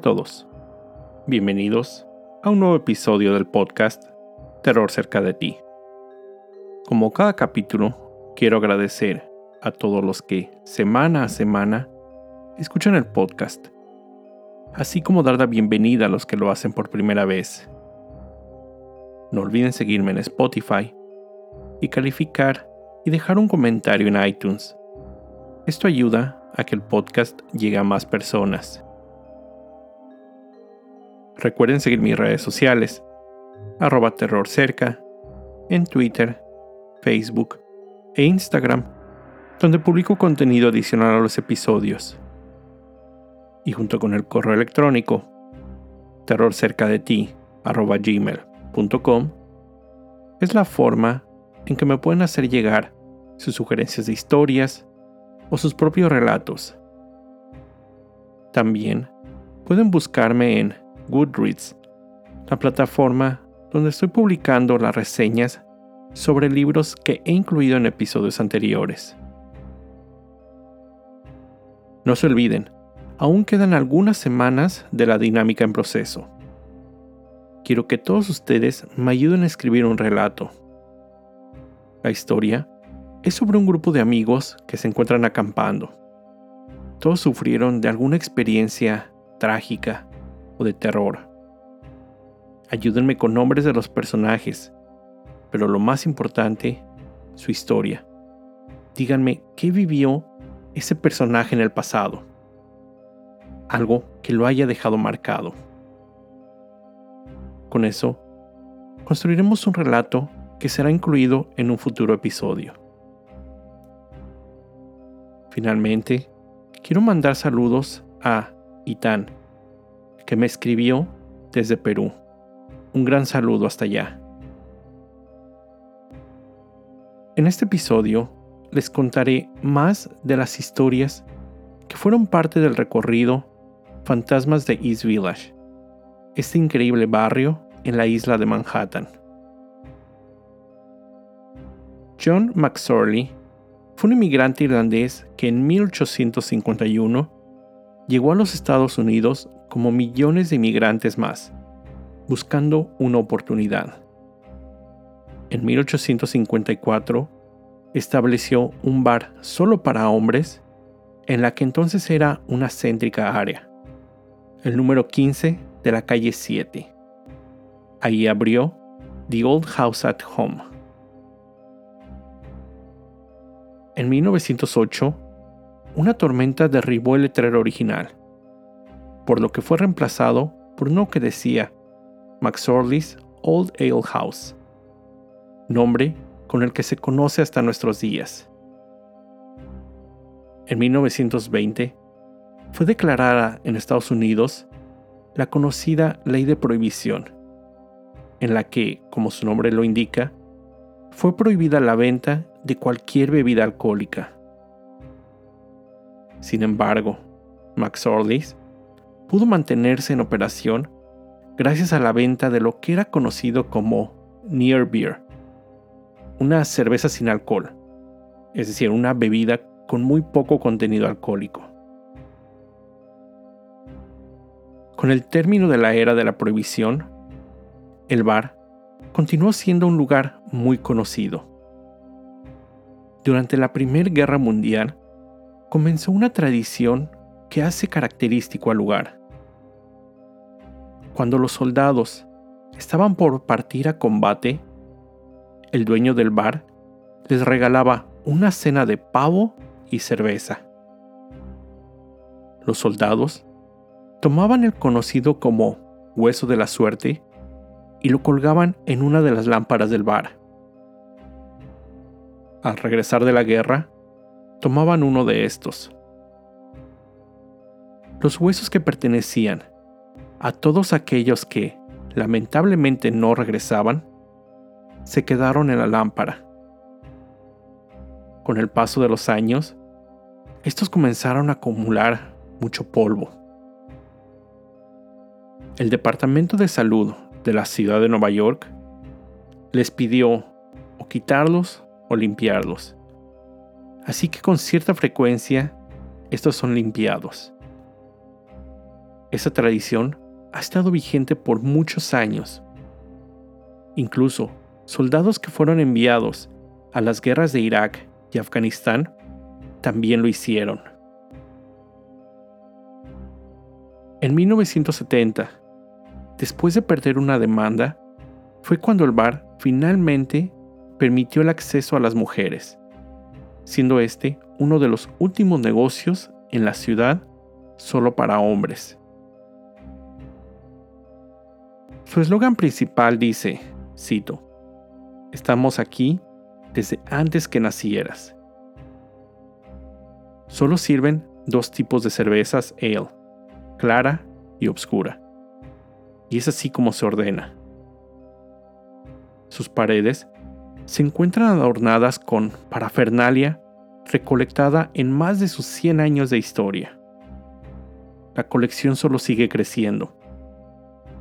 Todos. Bienvenidos a un nuevo episodio del podcast Terror cerca de ti. Como cada capítulo, quiero agradecer a todos los que, semana a semana, escuchan el podcast, así como dar la bienvenida a los que lo hacen por primera vez. No olviden seguirme en Spotify y calificar y dejar un comentario en iTunes. Esto ayuda a que el podcast llegue a más personas. Recuerden seguir mis redes sociales, arroba terrorcerca, en Twitter, Facebook e Instagram, donde publico contenido adicional a los episodios. Y junto con el correo electrónico, terrorcercadeti.gmail.com, es la forma en que me pueden hacer llegar sus sugerencias de historias o sus propios relatos. También pueden buscarme en Goodreads, la plataforma donde estoy publicando las reseñas sobre libros que he incluido en episodios anteriores. No se olviden, aún quedan algunas semanas de la dinámica en proceso. Quiero que todos ustedes me ayuden a escribir un relato. La historia es sobre un grupo de amigos que se encuentran acampando. Todos sufrieron de alguna experiencia trágica o de terror. Ayúdenme con nombres de los personajes, pero lo más importante, su historia. Díganme qué vivió ese personaje en el pasado. Algo que lo haya dejado marcado. Con eso, construiremos un relato que será incluido en un futuro episodio. Finalmente, quiero mandar saludos a Itán, que me escribió desde Perú. Un gran saludo hasta allá. En este episodio les contaré más de las historias que fueron parte del recorrido Fantasmas de East Village, este increíble barrio en la isla de Manhattan. John McSorley fue un inmigrante irlandés que en 1851 llegó a los Estados Unidos como millones de inmigrantes más, buscando una oportunidad. En 1854 estableció un bar solo para hombres en la que entonces era una céntrica área, el número 15 de la calle 7. Ahí abrió The Old House at Home En 1908, una tormenta derribó el letrero original, por lo que fue reemplazado por uno que decía McSorley's Old Ale House, nombre con el que se conoce hasta nuestros días. En 1920, fue declarada en Estados Unidos la conocida Ley de Prohibición, en la que, como su nombre lo indica, fue prohibida la venta de cualquier bebida alcohólica. Sin embargo, McSorley's pudo mantenerse en operación gracias a la venta de lo que era conocido como Near Beer, una cerveza sin alcohol, es decir, una bebida con muy poco contenido alcohólico. Con el término de la era de la prohibición, el bar continuó siendo un lugar muy conocido. Durante la Primera Guerra Mundial, comenzó una tradición que hace característico al lugar. Cuando los soldados estaban por partir a combate, el dueño del bar les regalaba una cena de pavo y cerveza. Los soldados tomaban el conocido como hueso de la suerte y lo colgaban en una de las lámparas del bar. Al regresar de la guerra, tomaban uno de estos. Los huesos que pertenecían a todos aquellos que, lamentablemente, no regresaban, se quedaron en la lámpara. Con el paso de los años, estos comenzaron a acumular mucho polvo. El Departamento de Salud de la ciudad de Nueva York les pidió o quitarlos o limpiarlos. Así que con cierta frecuencia estos son limpiados. Esa tradición ha estado vigente por muchos años. Incluso soldados que fueron enviados a las guerras de Irak y Afganistán también lo hicieron. En 1970, después de perder una demanda, fue cuando el bar finalmente permitió el acceso a las mujeres, siendo este uno de los últimos negocios en la ciudad solo para hombres. Su eslogan principal dice, cito, Estamos aquí desde antes que nacieras. Solo sirven dos tipos de cervezas ale, clara y obscura. Y es así como se ordena. Sus paredes se encuentran adornadas con parafernalia recolectada en más de sus 100 años de historia. La colección solo sigue creciendo.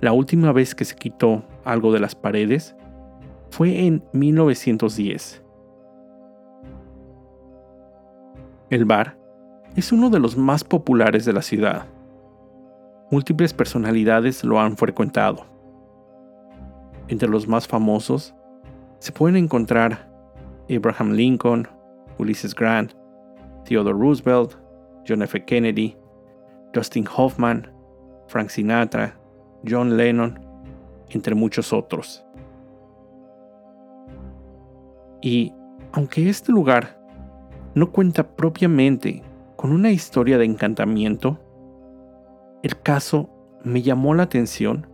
La última vez que se quitó algo de las paredes fue en 1910. El bar es uno de los más populares de la ciudad. Múltiples personalidades lo han frecuentado. Entre los más famosos se pueden encontrar Abraham Lincoln, Ulysses Grant, Theodore Roosevelt, John F. Kennedy, Dustin Hoffman, Frank Sinatra, John Lennon, entre muchos otros. Y aunque este lugar no cuenta propiamente con una historia de encantamiento, el caso me llamó la atención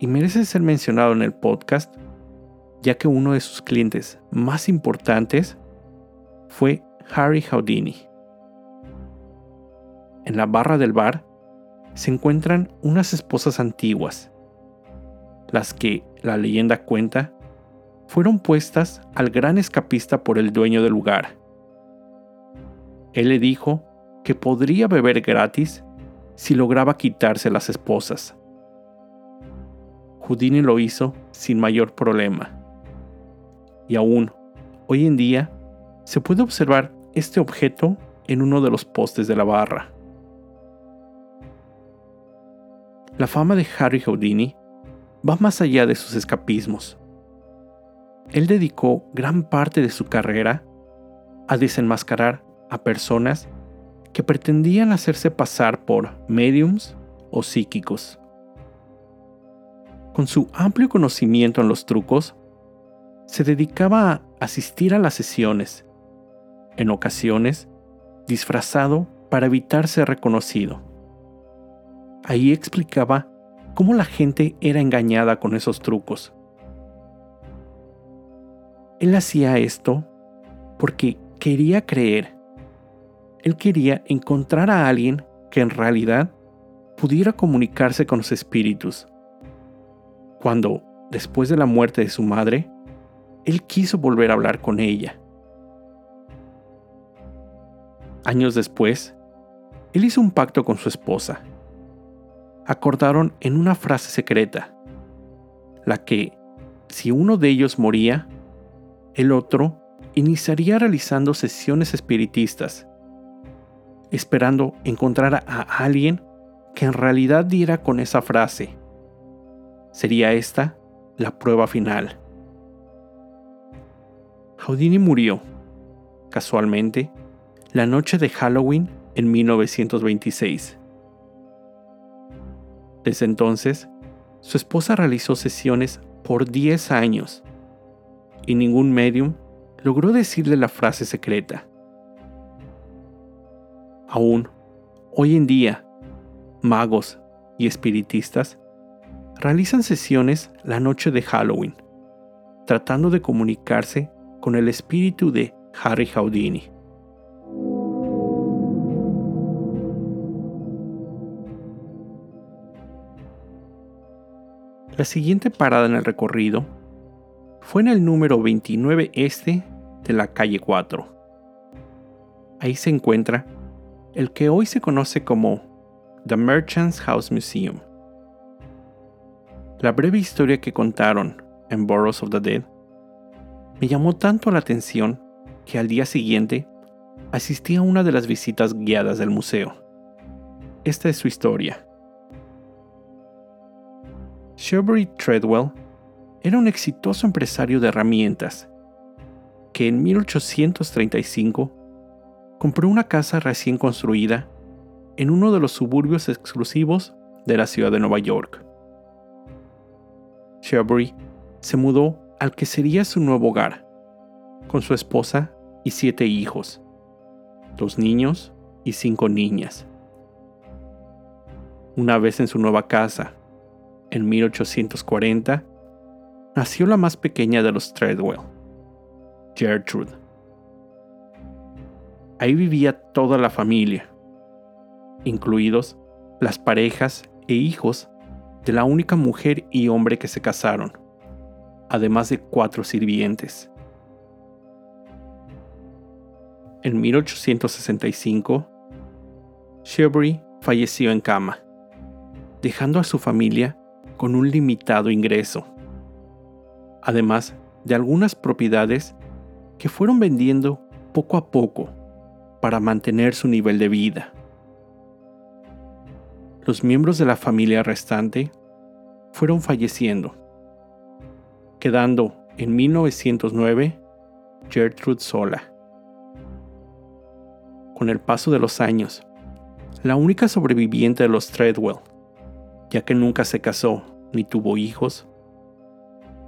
y merece ser mencionado en el podcast, ya que uno de sus clientes más importantes fue Harry Houdini. En la barra del bar se encuentran unas esposas antiguas, las que, la leyenda cuenta, fueron puestas al gran escapista por el dueño del lugar. Él le dijo que podría beber gratis si lograba quitarse las esposas. Houdini lo hizo sin mayor problema. Y aún, hoy en día, se puede observar este objeto en uno de los postes de la barra. La fama de Harry Houdini va más allá de sus escapismos él dedicó gran parte de su carrera a desenmascarar a personas que pretendían hacerse pasar por mediums o psíquicos. Con su amplio conocimiento en los trucos, se dedicaba a asistir a las sesiones, en ocasiones disfrazado para evitar ser reconocido. Ahí explicaba cómo la gente era engañada con esos trucos él hacía esto porque quería creer. Él quería encontrar a alguien que en realidad pudiera comunicarse con los espíritus. Cuando, después de la muerte de su madre, él quiso volver a hablar con ella. Años después, él hizo un pacto con su esposa. Acordaron en una frase secreta, la que, si uno de ellos moría, el otro iniciaría realizando sesiones espiritistas, esperando encontrar a alguien que en realidad diera con esa frase. Sería esta la prueba final. Houdini murió, casualmente, la noche de Halloween en 1926. Desde entonces, su esposa realizó sesiones por 10 años y ningún medium logró decirle la frase secreta. Aún, hoy en día, magos y espiritistas realizan sesiones la noche de Halloween, tratando de comunicarse con el espíritu de Harry Houdini. La siguiente parada en el recorrido fue en el número 29 este de la calle 4. Ahí se encuentra el que hoy se conoce como The Merchant's House Museum. La breve historia que contaron en Boroughs of the Dead me llamó tanto la atención que al día siguiente asistí a una de las visitas guiadas del museo. Esta es su historia. Sherbury Treadwell era un exitoso empresario de herramientas que en 1835 compró una casa recién construida en uno de los suburbios exclusivos de la ciudad de Nueva York. Sherbury se mudó al que sería su nuevo hogar, con su esposa y siete hijos, dos niños y cinco niñas. Una vez en su nueva casa, en 1840, nació la más pequeña de los Treadwell, Gertrude. Ahí vivía toda la familia, incluidos las parejas e hijos de la única mujer y hombre que se casaron, además de cuatro sirvientes. En 1865, Sherbury falleció en cama, dejando a su familia con un limitado ingreso, además de algunas propiedades que fueron vendiendo poco a poco para mantener su nivel de vida. Los miembros de la familia restante fueron falleciendo, quedando en 1909 Gertrude sola. Con el paso de los años, la única sobreviviente de los Treadwell, ya que nunca se casó ni tuvo hijos,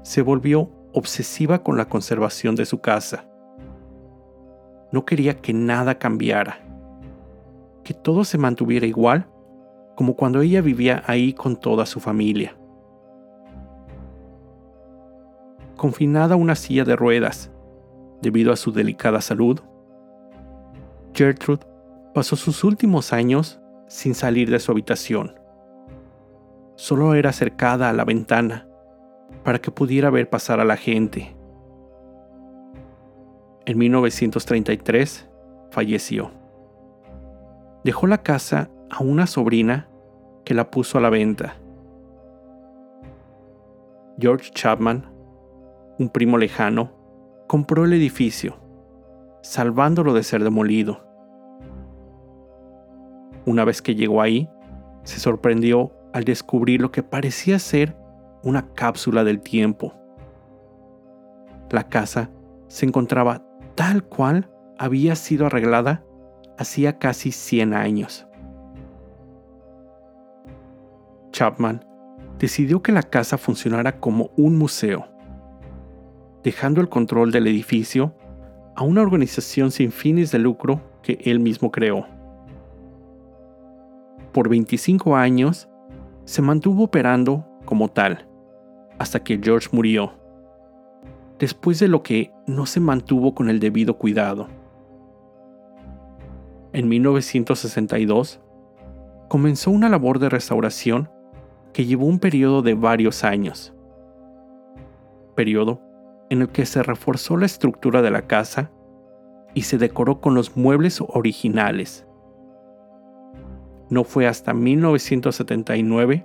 se volvió obsesiva con la conservación de su casa. No quería que nada cambiara, que todo se mantuviera igual como cuando ella vivía ahí con toda su familia. Confinada a una silla de ruedas debido a su delicada salud, Gertrude pasó sus últimos años sin salir de su habitación. Solo era acercada a la ventana para que pudiera ver pasar a la gente. En 1933 falleció. Dejó la casa a una sobrina que la puso a la venta. George Chapman, un primo lejano, compró el edificio, salvándolo de ser demolido. Una vez que llegó ahí, se sorprendió al descubrir lo que parecía ser una cápsula del tiempo. La casa se encontraba tal cual había sido arreglada hacía casi 100 años. Chapman decidió que la casa funcionara como un museo, dejando el control del edificio a una organización sin fines de lucro que él mismo creó. Por 25 años se mantuvo operando como tal, hasta que George murió, después de lo que no se mantuvo con el debido cuidado. En 1962, comenzó una labor de restauración que llevó un periodo de varios años. Periodo en el que se reforzó la estructura de la casa y se decoró con los muebles originales. No fue hasta 1979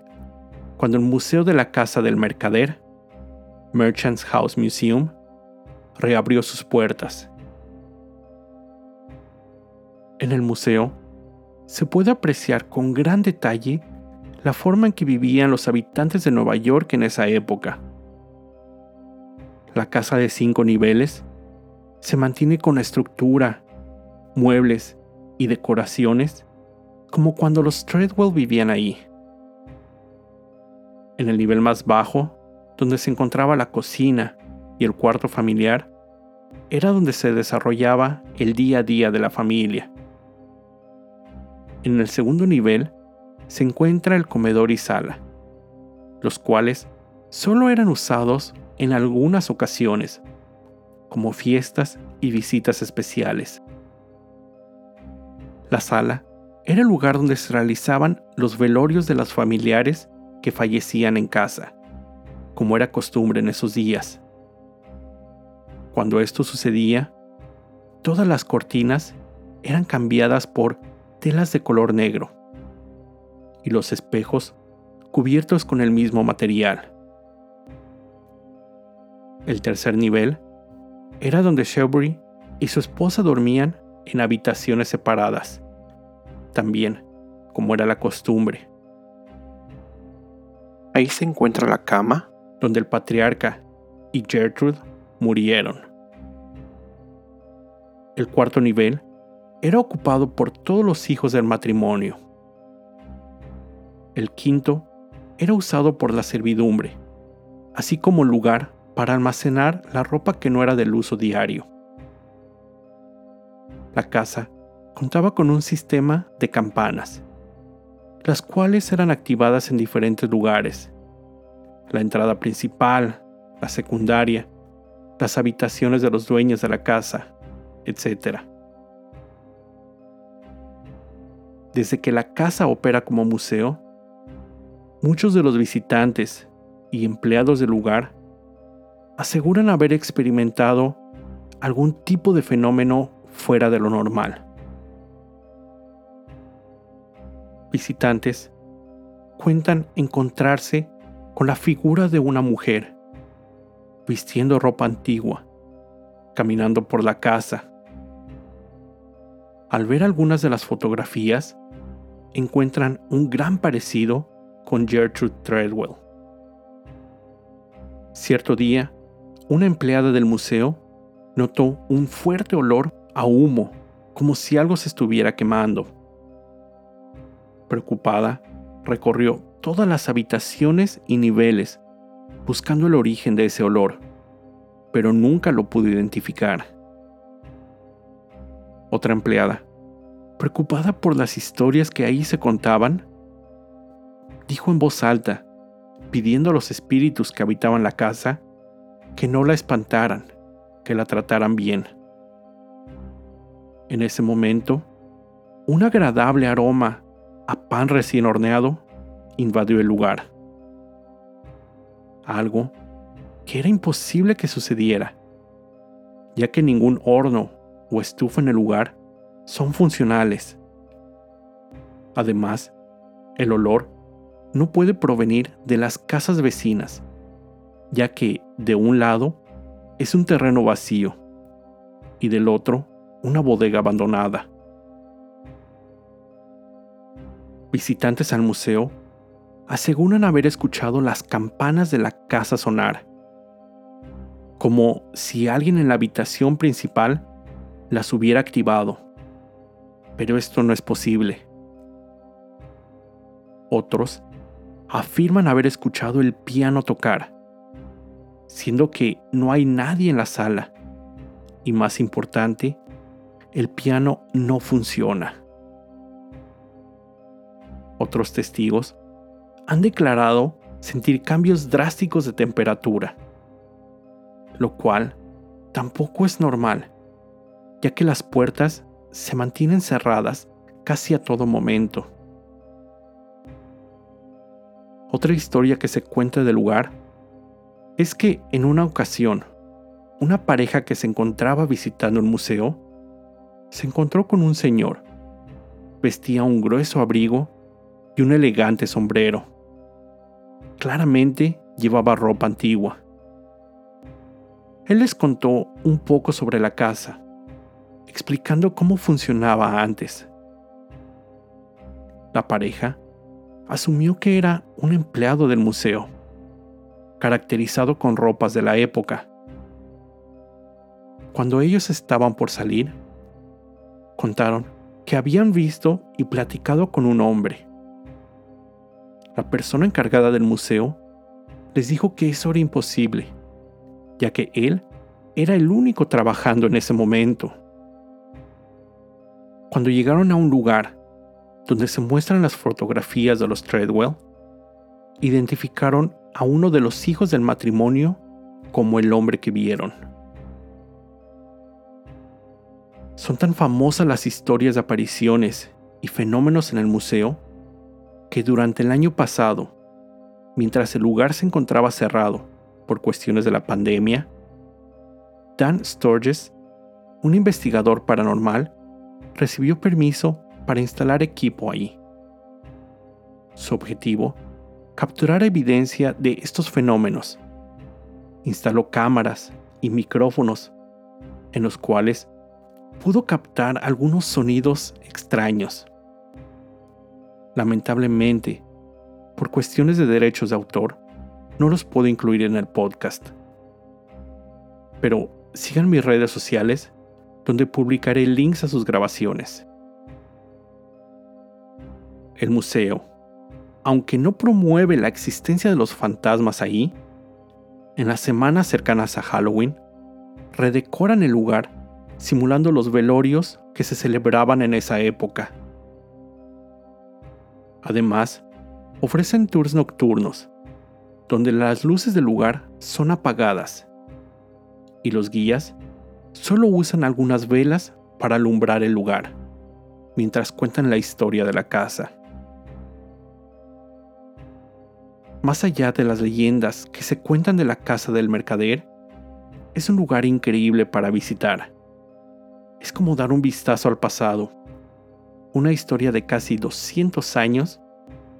cuando el Museo de la Casa del Mercader, Merchants House Museum, reabrió sus puertas. En el museo se puede apreciar con gran detalle la forma en que vivían los habitantes de Nueva York en esa época. La casa de cinco niveles se mantiene con estructura, muebles y decoraciones como cuando los Treadwell vivían ahí. En el nivel más bajo, donde se encontraba la cocina y el cuarto familiar, era donde se desarrollaba el día a día de la familia. En el segundo nivel se encuentra el comedor y sala, los cuales solo eran usados en algunas ocasiones, como fiestas y visitas especiales. La sala era el lugar donde se realizaban los velorios de los familiares que fallecían en casa, como era costumbre en esos días. Cuando esto sucedía, todas las cortinas eran cambiadas por telas de color negro y los espejos cubiertos con el mismo material. El tercer nivel era donde Shelbury y su esposa dormían en habitaciones separadas, también como era la costumbre. Ahí se encuentra la cama donde el patriarca y Gertrude murieron. El cuarto nivel era ocupado por todos los hijos del matrimonio. El quinto era usado por la servidumbre, así como lugar para almacenar la ropa que no era del uso diario. La casa contaba con un sistema de campanas, las cuales eran activadas en diferentes lugares. La entrada principal, la secundaria, las habitaciones de los dueños de la casa, etc. Desde que la casa opera como museo, muchos de los visitantes y empleados del lugar aseguran haber experimentado algún tipo de fenómeno fuera de lo normal. Visitantes cuentan encontrarse con la figura de una mujer, vistiendo ropa antigua, caminando por la casa. Al ver algunas de las fotografías, encuentran un gran parecido con Gertrude Treadwell. Cierto día, una empleada del museo notó un fuerte olor a humo, como si algo se estuviera quemando. Preocupada, recorrió todas las habitaciones y niveles, buscando el origen de ese olor, pero nunca lo pudo identificar. Otra empleada, preocupada por las historias que ahí se contaban, dijo en voz alta, pidiendo a los espíritus que habitaban la casa que no la espantaran, que la trataran bien. En ese momento, un agradable aroma a pan recién horneado invadió el lugar. Algo que era imposible que sucediera, ya que ningún horno o estufa en el lugar son funcionales. Además, el olor no puede provenir de las casas vecinas, ya que de un lado es un terreno vacío y del otro una bodega abandonada. Visitantes al museo aseguran haber escuchado las campanas de la casa sonar, como si alguien en la habitación principal las hubiera activado. Pero esto no es posible. Otros afirman haber escuchado el piano tocar, siendo que no hay nadie en la sala. Y más importante, el piano no funciona. Otros testigos han declarado sentir cambios drásticos de temperatura, lo cual tampoco es normal, ya que las puertas se mantienen cerradas casi a todo momento. Otra historia que se cuenta del lugar es que en una ocasión, una pareja que se encontraba visitando el museo se encontró con un señor. Vestía un grueso abrigo y un elegante sombrero. Claramente llevaba ropa antigua. Él les contó un poco sobre la casa, explicando cómo funcionaba antes. La pareja asumió que era un empleado del museo, caracterizado con ropas de la época. Cuando ellos estaban por salir, contaron que habían visto y platicado con un hombre. La persona encargada del museo les dijo que eso era imposible, ya que él era el único trabajando en ese momento. Cuando llegaron a un lugar donde se muestran las fotografías de los Treadwell, identificaron a uno de los hijos del matrimonio como el hombre que vieron. Son tan famosas las historias de apariciones y fenómenos en el museo que durante el año pasado, mientras el lugar se encontraba cerrado por cuestiones de la pandemia, Dan Sturges, un investigador paranormal, recibió permiso para instalar equipo allí. Su objetivo, capturar evidencia de estos fenómenos. Instaló cámaras y micrófonos en los cuales pudo captar algunos sonidos extraños. Lamentablemente, por cuestiones de derechos de autor, no los puedo incluir en el podcast. Pero sigan mis redes sociales, donde publicaré links a sus grabaciones. El museo, aunque no promueve la existencia de los fantasmas ahí, en las semanas cercanas a Halloween, redecoran el lugar simulando los velorios que se celebraban en esa época. Además, ofrecen tours nocturnos, donde las luces del lugar son apagadas y los guías solo usan algunas velas para alumbrar el lugar, mientras cuentan la historia de la casa. Más allá de las leyendas que se cuentan de la casa del mercader, es un lugar increíble para visitar. Es como dar un vistazo al pasado, una historia de casi 200 años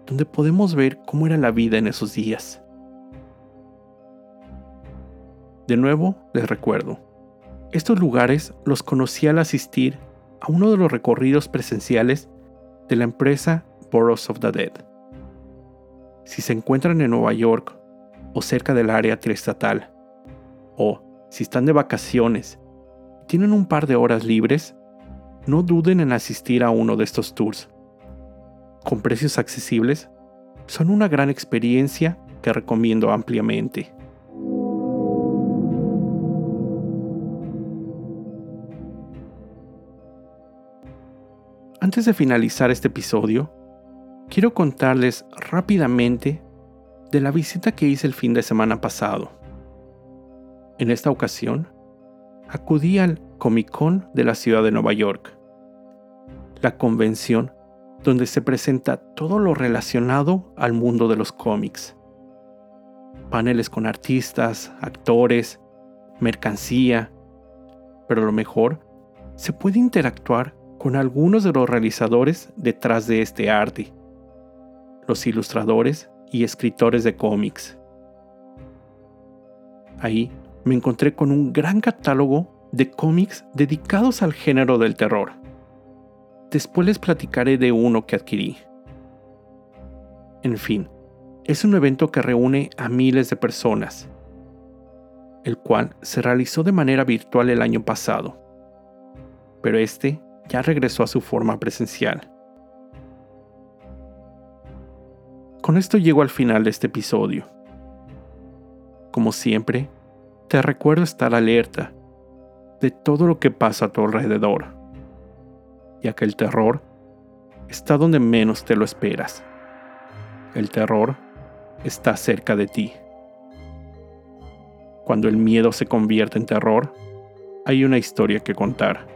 donde podemos ver cómo era la vida en esos días. De nuevo, les recuerdo, estos lugares los conocí al asistir a uno de los recorridos presenciales de la empresa Boroughs of the Dead. Si se encuentran en Nueva York o cerca del área triestatal, o si están de vacaciones y tienen un par de horas libres, no duden en asistir a uno de estos tours. Con precios accesibles, son una gran experiencia que recomiendo ampliamente. Antes de finalizar este episodio, quiero contarles rápidamente de la visita que hice el fin de semana pasado. En esta ocasión, acudí al Comic Con de la ciudad de Nueva York, la convención donde se presenta todo lo relacionado al mundo de los cómics. Paneles con artistas, actores, mercancía, pero lo mejor, se puede interactuar con algunos de los realizadores detrás de este arte, los ilustradores y escritores de cómics. Ahí me encontré con un gran catálogo de cómics dedicados al género del terror. Después les platicaré de uno que adquirí. En fin, es un evento que reúne a miles de personas, el cual se realizó de manera virtual el año pasado, pero este ya regresó a su forma presencial. Con esto llego al final de este episodio. Como siempre, te recuerdo estar alerta de todo lo que pasa a tu alrededor, ya que el terror está donde menos te lo esperas. El terror está cerca de ti. Cuando el miedo se convierte en terror, hay una historia que contar.